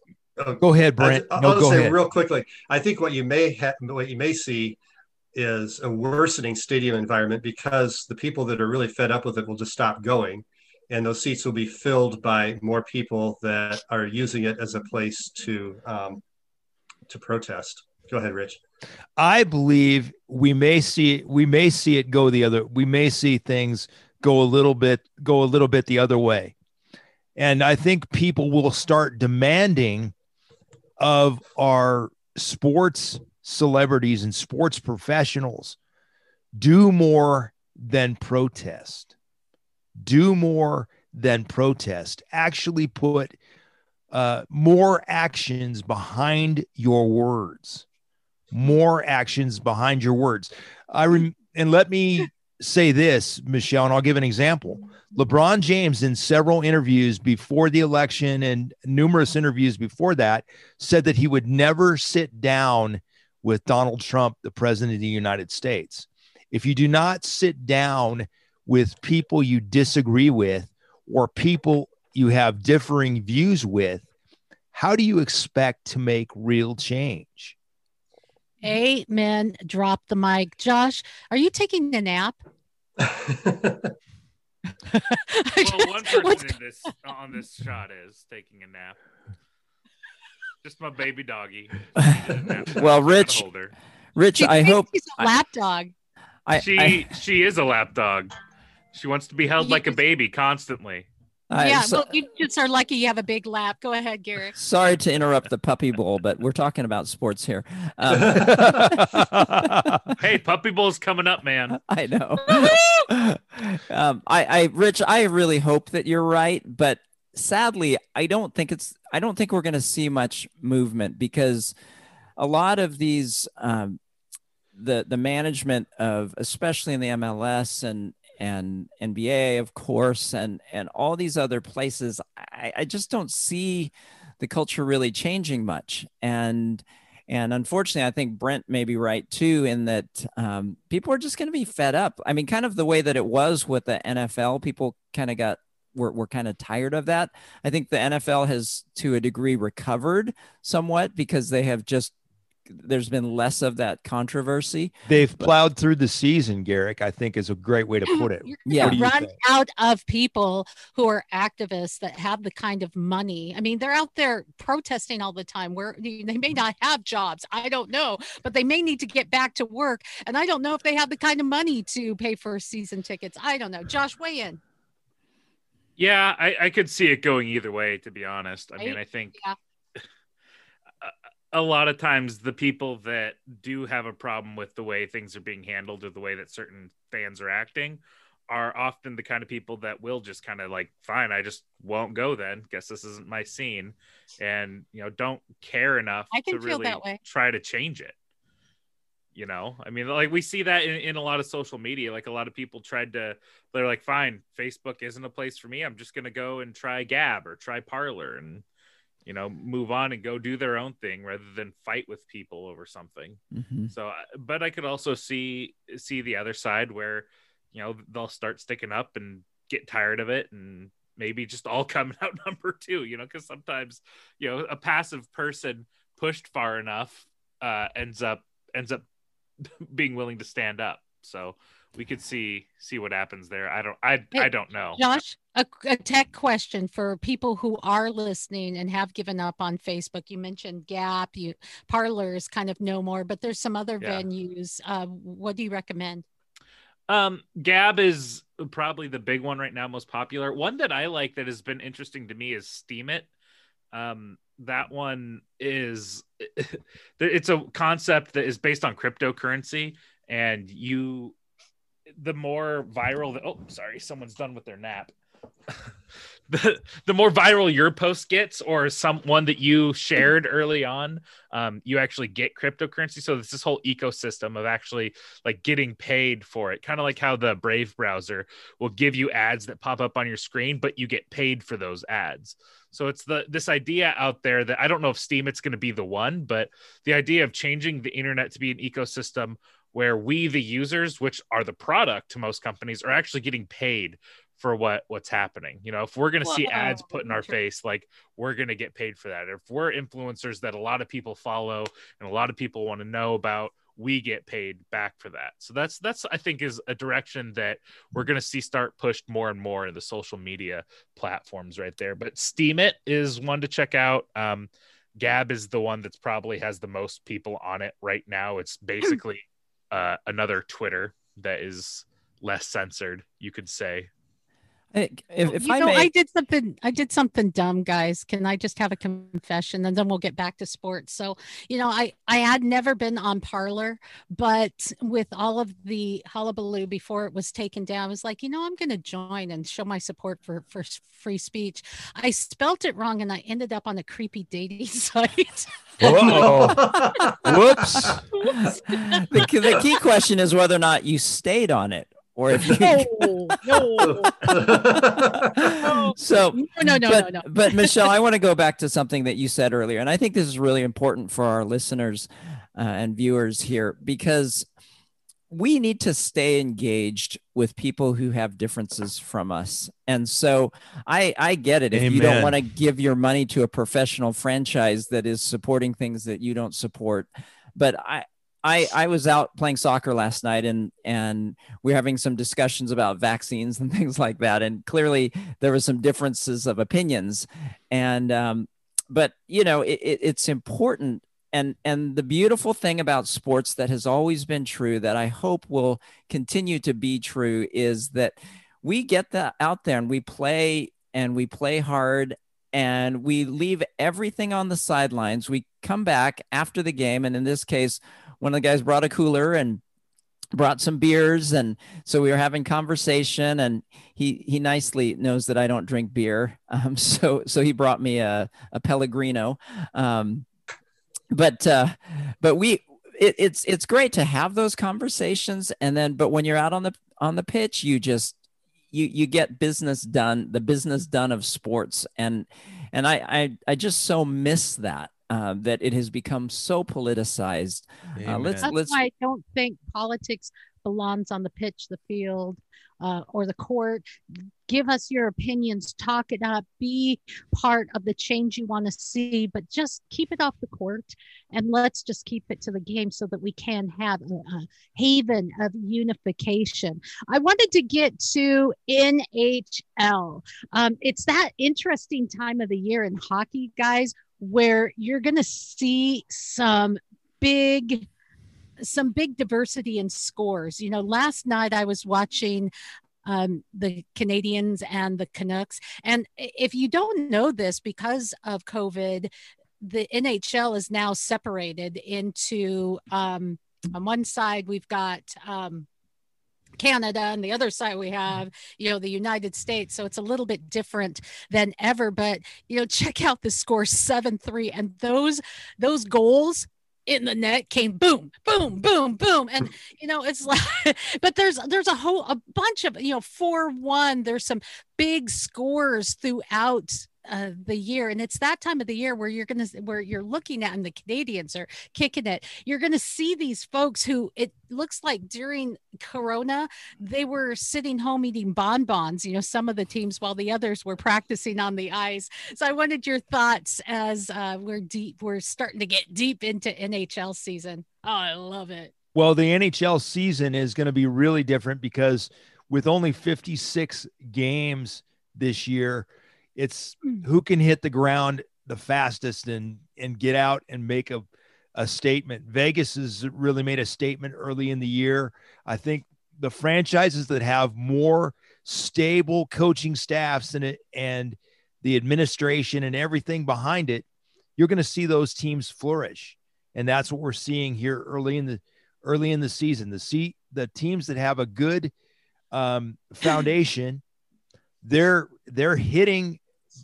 uh,
Go ahead, Brent.
I,
No,
will
go
say
ahead.
real quickly. I think what you may have, what you may see, is a worsening stadium environment because the people that are really fed up with it will just stop going, and those seats will be filled by more people that are using it as a place to um, to protest. Go ahead, Rich.
I believe we may see we may see it go the other. We may see things go a little bit go a little bit the other way, and I think people will start demanding of our sports celebrities and sports professionals do more than protest. Do more than protest. Actually, put uh, more actions behind your words more actions behind your words. I rem- and let me say this, Michelle, and I'll give an example. LeBron James, in several interviews before the election and numerous interviews before that, said that he would never sit down with Donald Trump, the president of the United States. If you do not sit down with people you disagree with or people you have differing views with, how do you expect to make real change?
Amen. Drop the mic. Josh, are you taking a nap? *laughs* *laughs*
Well, one person in this on this shot is taking a nap. Just my baby doggy.
Well, Rich,
Holder.
Rich,
She
I hope
he's a lap dog.
I,
she
I-
she is a lap dog. She wants to be held like a baby constantly.
I-
yeah,
so-
well, you just are lucky you have a big lap. Go ahead, Gary.
Sorry to interrupt the puppy bowl, but we're talking about sports here. Um,
hey, Puppy Bowl's coming up, man.
I know. um, I, I, Rich, I really hope that you're right, but sadly, I don't think it's. I don't think we're going to see much movement because a lot of these, um, the the management of, especially in the MLS and and NBA, of course, and and all these other places, I, I just don't see the culture really changing much. And and unfortunately, I think Brent may be right too in that um, people are just going to be fed up. I mean, kind of the way that it was with the NFL, people kind of got were, were kind of tired of that. I think the NFL has, to a degree, recovered somewhat because they have just there's been less of that controversy.
They've plowed through the season, Garrick, I think is a great way to put it.
Yeah.
What do
Run
think?
out of people who are activists that have the kind of money. I mean, they're out there protesting all the time. Where they may mm-hmm. not have jobs, I don't know, but they may need to get back to work. And I don't know if they have the kind of money to pay for season tickets. I don't know. Josh, weigh in.
Yeah, I, I could see it going either way, to be honest. I mean, I think
Yeah.
A lot of times the people that do have a problem with the way things are being handled or the way that certain fans are acting are often the kind of people that will just kind of like fine i just won't go then. Guess this isn't my scene. And you know don't care enough
I can
to
feel
really
that way.
try to change it. You know? I mean like we see that in, in a lot of social media. Like a lot of people tried to they're like fine facebook isn't a place for me. I'm just going to go and try gab or try Parler and you know move on and go do their own thing rather than fight with people over something
Mhm.
so uh, but i could also see see the other side where you know they'll start sticking up and get tired of it and maybe just all *laughs* coming out number two you know because sometimes you know a passive person pushed far enough uh ends up ends up *laughs* being willing to stand up so we could see see what happens there i don't i i don't know
Josh, a, a tech question for people who are listening and have given up on Facebook. You mentioned Gab, you Parler's kind of no more, but there's some other
Yeah.
venues. Uh, what do you recommend?
Um, Gab is probably the big one right now, most popular. One that I like that has been interesting to me is Steemit. Um, that one is *laughs* it's a concept that is based on cryptocurrency, and you the more viral the oh sorry someone's done with their nap. *laughs* The, the more viral your post gets or someone that you shared early on um, you actually get cryptocurrency. So it's this whole ecosystem of actually like getting paid for it kind of like how the brave browser will give you ads that pop up on your screen but you get paid for those ads. So it's the this idea out there that i don't know if Steemit's going to be the one but the idea of changing the internet to be an ecosystem where we the users which are the product to most companies are actually getting paid for what what's happening. You know if we're going to see ads put in our face like we're going to get paid for that. If we're influencers that a lot of people follow and a lot of people want to know about we get paid back for that. So that's that's i think is a direction that we're going to see start pushed more and more in the social media platforms right there. But Steemit is one to check out. Um gab is the one that's probably has the most people on it right now. It's *clears throat* basically uh, another twitter that is less censored you could say
If, if
you
I
know,
may,
I did something. I did something dumb, guys. Can I just have a confession, and then we'll get back to sports? So, you know, I I had never been on Parler, but with all of the hullabaloo before it was taken down, I was like, you know, I'm going to join and show my support for for free speech. I spelt it wrong, and I ended up on a creepy dating *laughs* site.
Whoa. *laughs* *laughs* Whoops. the, the key question is whether or not you stayed on it or if you
no, *laughs* *laughs* no.
so
No, no, no,
but,
no, no.
but michelle i want to go back to something that you said earlier and i think this is really important for our listeners uh, and viewers here because we need to stay engaged with people who have differences from us and so i i get it if you don't want to give your money to a professional franchise that is supporting things that you don't support but i I, I was out playing soccer last night and and we are having some discussions about vaccines *laughs* and things like that. And clearly there were some differences of opinions. And um, but you know it, it, it's important. And and the beautiful thing about sports that has always been true that I hope will continue to be true is that we get that out there and we play and we play hard and we leave everything on the sidelines. We come back after the game, and in this case, one of the guys brought a cooler and brought some beers and so we were having conversation and he he nicely knows that i don't drink beer. *laughs* Um, so so he brought me a, a pellegrino. Um, but uh, but we it, it's it's great to have those conversations and then but when you're out on the on the pitch you just you you get business done the business done of sports. And and i i, I just so miss that uh, that it has become so politicized uh, let's
That's
let's
why I don't think politics belongs on the pitch, the field, uh, or the court. Give us your opinions, talk it up, be part of the change you want to see, but just keep it off the court and let's just keep it to the game so that we can have a, a haven of unification. I wanted to get to NHL. Um, it's that interesting time of the year in hockey, guys, where you're going to see some big some big diversity in scores. You know, last night I was watching um, the Canadiens and the Canucks. And if you don't know this, because of COVID, the NHL is now separated into um, on one side we've got um, Canada and the other side we have you know the United States. So it's a little bit different than ever but you know check out the score 7-3 and those those goals in the net came boom boom boom boom. And you know it's like *laughs* but there's there's a whole a bunch of you know 4-1 there's some big scores throughout uh, the year and it's that time of the year where you're gonna where you're looking at and the canadians are kicking it. You're gonna see these folks who it looks like during corona they were sitting home eating bonbons you know some of the teams while the others were practicing on the ice. So i wanted your thoughts as uh, we're deep we're starting to get deep into nhl season. Oh i love it.
Well the nhl season is going to be really different because with only 56 games this year it's
Hmm.
who can hit the ground the fastest and and get out and make a a statement. Vegas has really made a statement early in the year. I think the franchises that have more stable coaching staffs and it and the administration and everything behind it, you're going to see those teams flourish. And that's what we're seeing here early in the early in the season. The see the teams that have a good um, foundation, they're they're hitting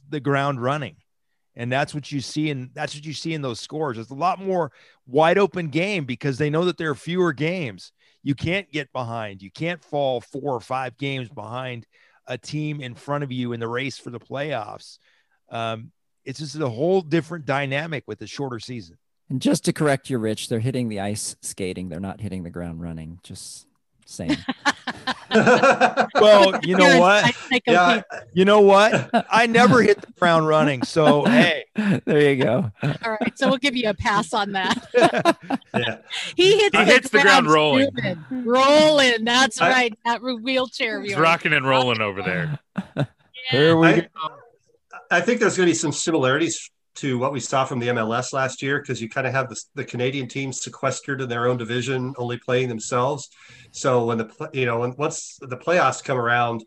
the ground running. And that's what you see and that's what you see in those scores. It's a lot more wide open game because they know that there are fewer games. You can't get behind. You can't fall four or five games behind a team in front of you in the race for the playoffs. Um, it's just a whole different dynamic with a shorter season.
And just to correct you, Rich, they're hitting the ice skating. They're not hitting the ground running. Just saying. *laughs* *laughs*
well, you know what?
Yeah,
You know what? I never hit the ground running. So *laughs* hey,
there you go.
all right so we'll give you a pass on that *laughs*
yeah.
he hits,
He hits the ground rolling.
moving, rolling that's
I-
right that wheelchair
He's rocking and rolling over there.
here we
I,
go.
I think there's going to be some similarities to what we saw from the MLS last year because you kind of have the, the Canadian teams sequestered in their own division, only playing themselves. So when the you know when once the playoffs come around,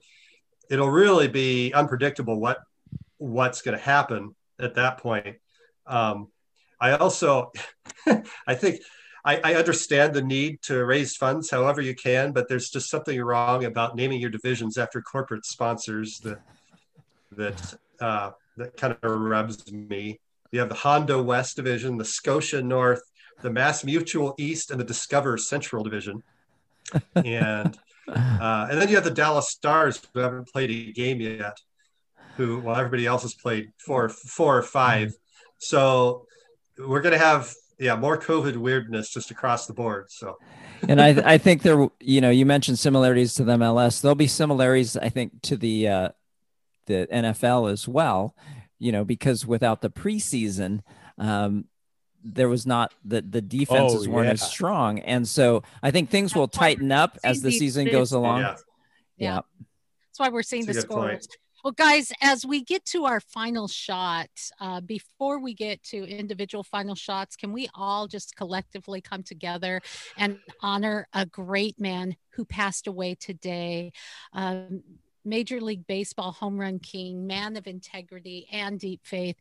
it'll really be unpredictable what what's going to happen at that point. Um, I also *laughs* I think I, I understand the need to raise funds however you can, but there's just something wrong about naming your divisions after corporate sponsors that that uh, that kind of rubs me. You have the Honda West Division, the Scotia North, the Mass Mutual East, and the Discover Central Division. And *laughs* uh, and then you have the Dallas Stars who haven't played a game yet, who well everybody else has played four four or five. So we're gonna have yeah more COVID weirdness just across the board. So
and I, I think there, you know, you mentioned similarities to the MLS. There'll be similarities, I think, to the uh, the NFL as well. You know, because without the preseason, um, there was not the the defenses
Oh,
weren't
yeah.
as strong, and so I think things will
That's why
tighten up as the season goes along.
yeah,
Yeah.
That's why we're seeing
That's
the
a good point.
scores. Well, guys, as we get to our final shot, uh, before we get to individual final shots, can we all just collectively come together and honor a great man who passed away today? Um, Major League Baseball home run king, man of integrity and deep faith.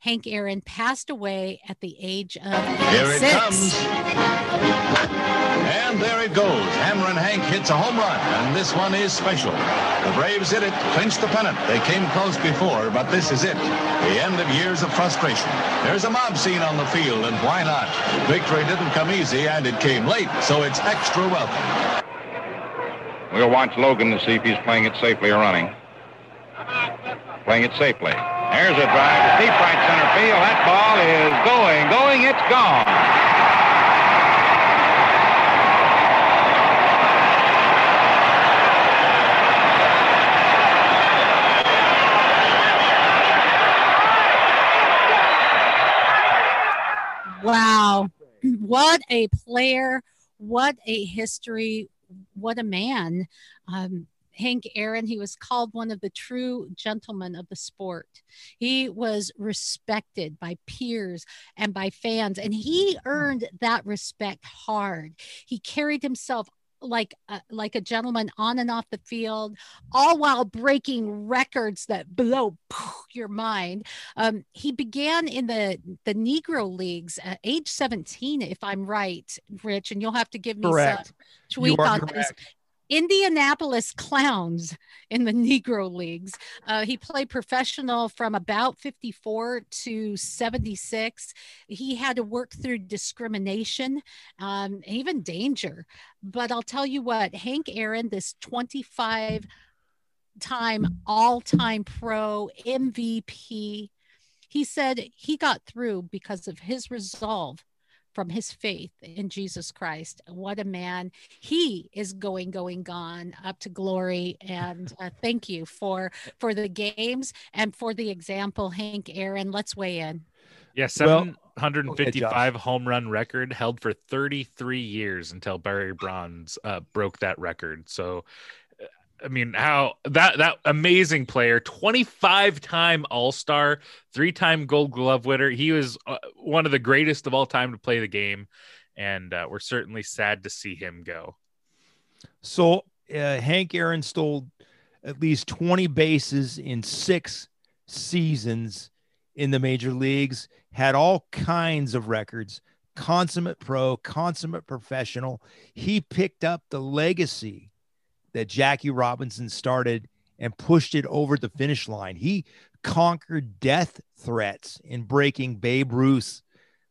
Hank Aaron passed away at the age of
Here it comes. And there it goes. Hammer and Hank hits a home run, and this one is special. The Braves hit it, clinched the pennant. They came close before, but this is it. The end of years of frustration. There's a mob scene on the field, and why not? Victory didn't come easy, and it came late, so it's extra welcome.
We'll watch Logan to see if he's playing it safely or running. Playing it safely. There's a drive to deep right center field. That ball is going, going, it's gone.
Wow. What a player. What a history. What a man. Um, Hank Aaron, he was called one of the true gentlemen of the sport. He was respected by peers and by fans, and he earned that respect hard. He carried himself like a, like a gentleman on and off the field, all while breaking records that blow your mind. Um, he began in the the Negro leagues at age 17, if I'm right, Rich, and you'll have to give me
Correct.
some
are
on this. Indianapolis Clowns in the Negro Leagues. Uh, he played professional from about 54 to 76. He had to work through discrimination, um, even danger. But I'll tell you what, Hank Aaron, this 25 time all time pro MVP, he said he got through because of his resolve from his faith in Jesus Christ. What a man. He is going, going, gone up to glory. And uh, thank you for for the games and for the example, Hank Aaron. Let's weigh in.
Yeah,
Well-
755 home run record held for 33 years until Barry Bonds uh, broke that record. So, I mean, how that that amazing player, 25 time All Star, three time Gold Glove winner. He was uh, one of the greatest of all time to play the game, and uh, we're certainly sad to see him go.
So uh, Hank Aaron stole at least 20 bases in six seasons in the major leagues, had all kinds of records, consummate pro, consummate professional. He picked up the legacy that Jackie Robinson started and pushed it over the finish line. He conquered death threats in breaking Babe Ruth's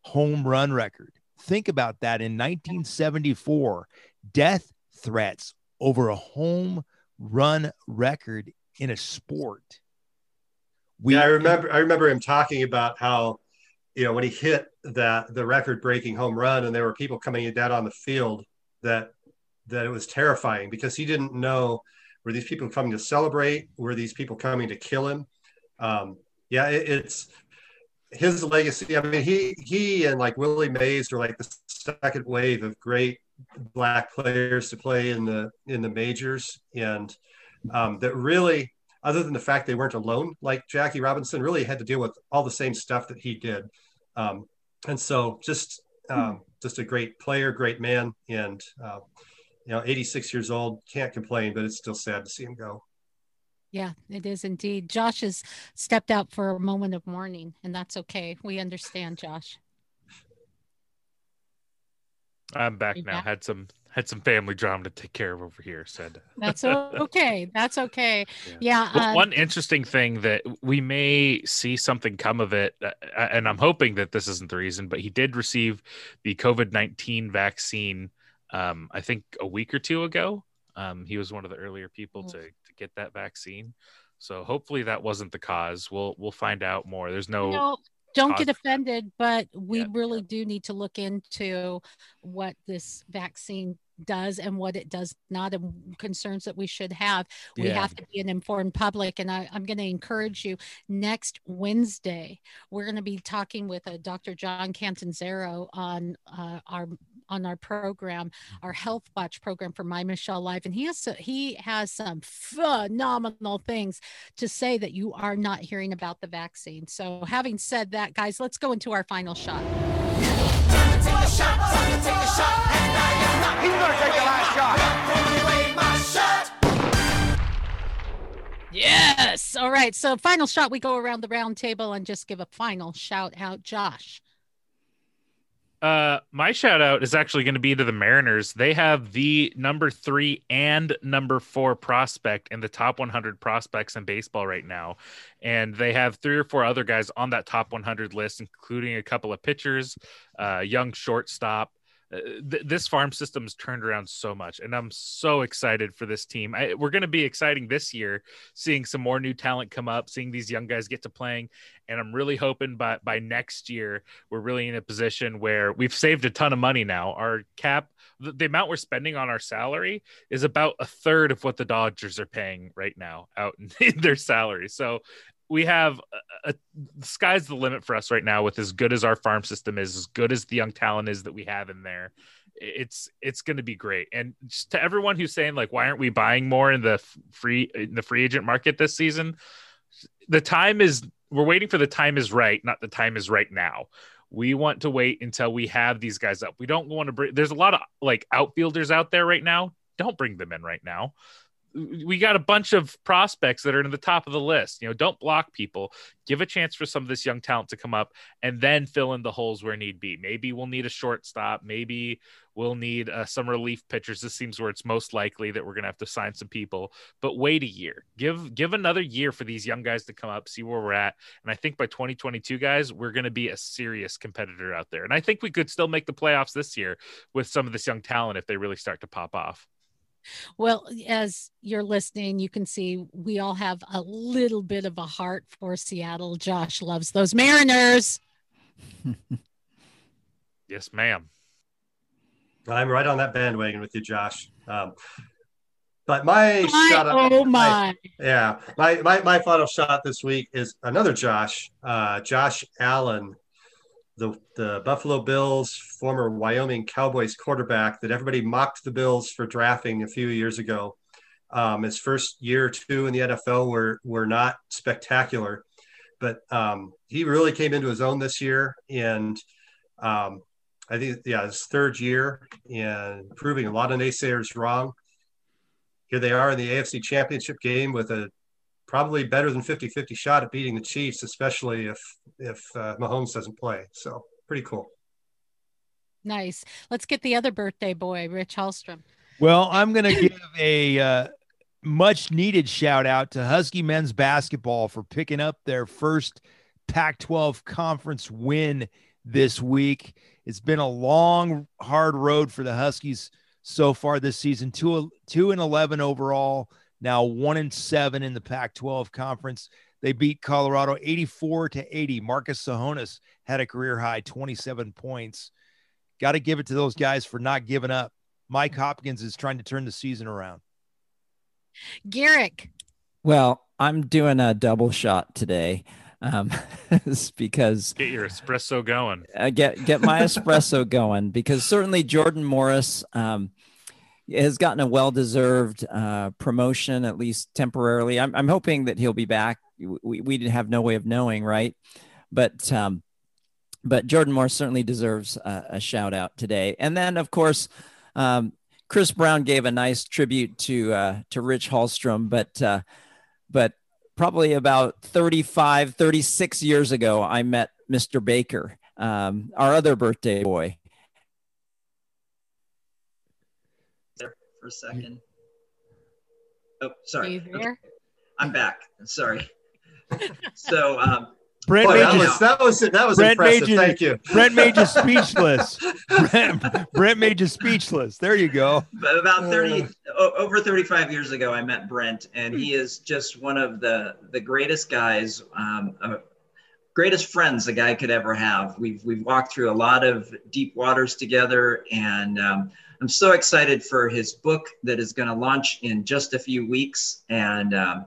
home run record. Think about that in 1974, death threats over a home run record in a sport.
We, yeah, I remember. I remember him talking about how, you know, when he hit that the record-breaking home run, and there were people coming down on the field that that it was terrifying because he didn't know were these people coming to celebrate, were these people coming to kill him. Um, yeah, it, it's his legacy. I mean, he he and like Willie Mays are like the second wave of great black players to play in the in the majors, and um, that really, other than the fact they weren't alone, like Jackie Robinson, really had to deal with all the same stuff that he did, um, and so just um, just a great player, great man, and uh, you know, 86 years old, can't complain, but it's still sad to see him go.
Yeah, it is indeed. Josh has stepped out for a moment of mourning, and that's okay. We understand, Josh.
I'm back
You
now.
back?
Had some had some family drama to take care of over here. Said
That's *laughs* okay. That's okay. Yeah.
Well,
uh,
one interesting thing that we may see something come of it, uh, and I'm hoping that this isn't the reason, but he did receive the COVID 19 vaccine, um, I think a week or two ago. Um, he was one of the earlier people to, to get that vaccine. So hopefully that wasn't the cause. We'll we'll find out more. There's no,
know, don't get offended, but we really do need to look into what this vaccine does and what it does not and concerns that we should have. We
Yeah.
have to be an informed public. And I, I'm going to encourage you next Wednesday, we're going to be talking with uh, Dr. John Cantanzaro on uh, our on our program, our Health Watch program for My Michelle Live, and he has so, he has some phenomenal things to say that you are not hearing about the vaccine. So, having said that, guys, let's go into our final shot. Yes. All right. So, final shot, we go around the round table and just give a final shout out, Josh.
Uh, my shout out is actually going to be to the Mariners. They have the number three and number four prospect in the top 100 prospects in baseball right now. And they have three or four other guys on that top 100 list, including a couple of pitchers, uh, young shortstop. Uh, th- this farm system's turned around so much, and I'm so excited for this team. I, we're going to be exciting this year, seeing some more new talent come up, seeing these young guys get to playing, and I'm really hoping by by next year we're really in a position where we've saved a ton of money now. Our cap, the, amount we're spending on our salary, is about a third of what the Dodgers are paying right now out *laughs* in their salary. So we have a, a, the sky's the limit for us right now with as good as our farm system is as good as the young talent is that we have in there it's it's going to be great. And to everyone who's saying like why aren't we buying more in the free in the free agent market this season? The time is we're waiting for the time is right not the time is right now. We want to wait until we have these guys up. We don't want to bring there's a lot of like outfielders out there right now. Don't bring them in right now we got a bunch of prospects that are in the top of the list. You know, don't block people. Give a chance for some of this young talent to come up and then fill in the holes where need be. Maybe we'll need a shortstop. Maybe we'll need uh, some relief pitchers. This seems where it's most likely that we're going to have to sign some people. But wait a year. Give give another year for these young guys to come up, see where we're at. And I think by 2022 guys, we're going to be a serious competitor out there. And I think we could still make the playoffs this year with some of this young talent if they really start to pop off.
Well, as you're listening, you can see we all have a little bit of a heart for Seattle. Josh loves those Mariners. *laughs*
yes, ma'am.
I'm right on that bandwagon with you, Josh. Um, but my,
my
shot,
oh my.
my, yeah, my, my my final shot this week is another Josh, uh, Josh Allen the, the Buffalo Bills former Wyoming Cowboys quarterback that everybody mocked the Bills for drafting a few years ago. Um, his first year or two in the NFL were were not spectacular, but um, he really came into his own this year, and um, I think yeah, his third year and proving a lot of naysayers wrong. Here they are in the AFC Championship game with a probably better than 50-50 shot at beating the Chiefs, especially if if uh, Mahomes doesn't play. So pretty cool.
Nice. Let's get the other birthday boy, Rich Hallstrom.
Well, I'm going to give a uh, much needed shout out to Husky men's basketball for picking up their first Pac 12 conference win this week. It's been a long, hard road for the Huskies so far this season. Two, two and 11 overall now one and seven in the Pac 12 conference. They beat Colorado 84 to 80. Marcus Tsohonis had a career high 27 points. Got to give it to those guys for not giving up. Mike Hopkins is trying to turn the season around.
Garrick.
Well, I'm doing a double shot today um, *laughs* because
get your espresso going.
Uh, get get my espresso *laughs* going because certainly Jordan Morris. Um, has gotten a well-deserved uh, promotion, at least temporarily. I'm, I'm hoping that he'll be back. We, we have no way of knowing, right? But um, but Jordan Moore certainly deserves a, a, shout out today. And then, of course, um, Chris Brown gave a nice tribute to uh, to Rich Hallstrom, but uh, but probably about 35, 36 years ago, I met Mr. Baker, um, our other birthday boy.
For a second. Oh, sorry. Okay. I'm back. Sorry. *laughs* so, um,
Brent
Boy,
made
that,
you,
was, that was that was
Brent
impressive.
made you,
Thank you.
Brent made you speechless. *laughs* Brent, Brent made you speechless. There you go.
But about 30 o- over 35 years ago, I met Brent, and he is just one of the the greatest guys, um, uh, greatest friends a guy could ever have. We've we've walked through a lot of deep waters together, and um, I'm so excited for his book that is going to launch in just a few weeks, and um,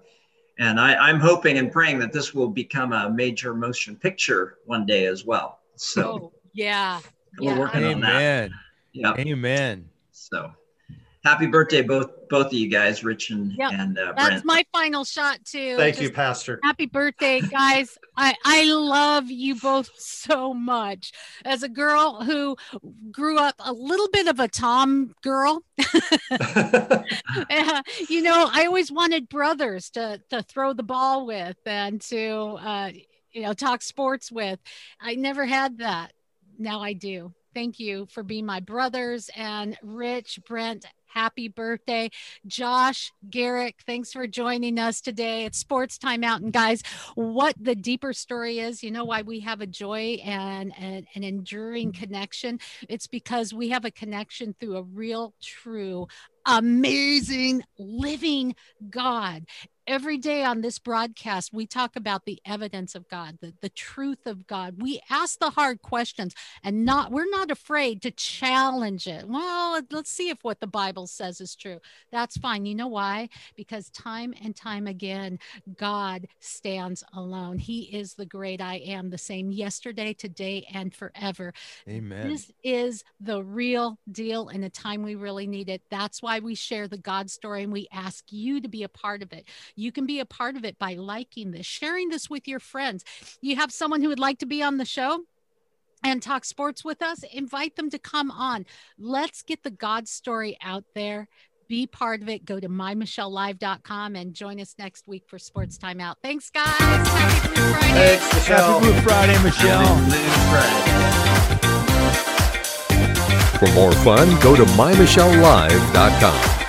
and I, am hoping and praying that this will become a major motion picture one day as well. So
oh, yeah,
we're
yeah.
working
Amen.
on that. Yeah.
Amen.
So happy birthday, both both of you guys, Rich and
Yep.
and uh,
That's
Brent.
my final shot too.
Thank
Just
you, Pastor.
Happy birthday, guys. I, I love you both so much. As a girl who grew up a little bit of a Tom girl, uh, *laughs* *laughs* you know, I always wanted brothers to, to throw the ball with and to, uh, you know, talk sports with. I never had that. Now I do. Thank you for being my brothers and Rich, Brent, happy birthday. Josh, Garrick, thanks for joining us today. It's Sports Time Out. And guys, what the deeper story is, you know why we have a joy and, and an enduring mm-hmm. connection? It's because we have a connection through a real, true, amazing, living God. Every day on this broadcast, we talk about the evidence of God, the, the truth of God. We ask the hard questions and not we're not afraid to challenge it. Well, let's see if what the Bible says is true. That's fine. You know why? Because time and time again, God stands alone. He is the great I am, the same yesterday, today, and forever.
Amen.
This is the real deal in a time we really need it. That's why we share the God story and we ask you to be a part of it. You can be a part of it by liking this, sharing this with your friends. You have someone who would like to be on the show? and talk sports with us, invite them to come on. Let's get the God story out there. Be part of it. Go to mymichellelive.com and join us next week for Sports Timeout. Thanks, guys. Happy Blue Friday.
Thanks, Michelle.
Happy Blue Friday, Michelle.
For more fun, go to mymichellelive.com.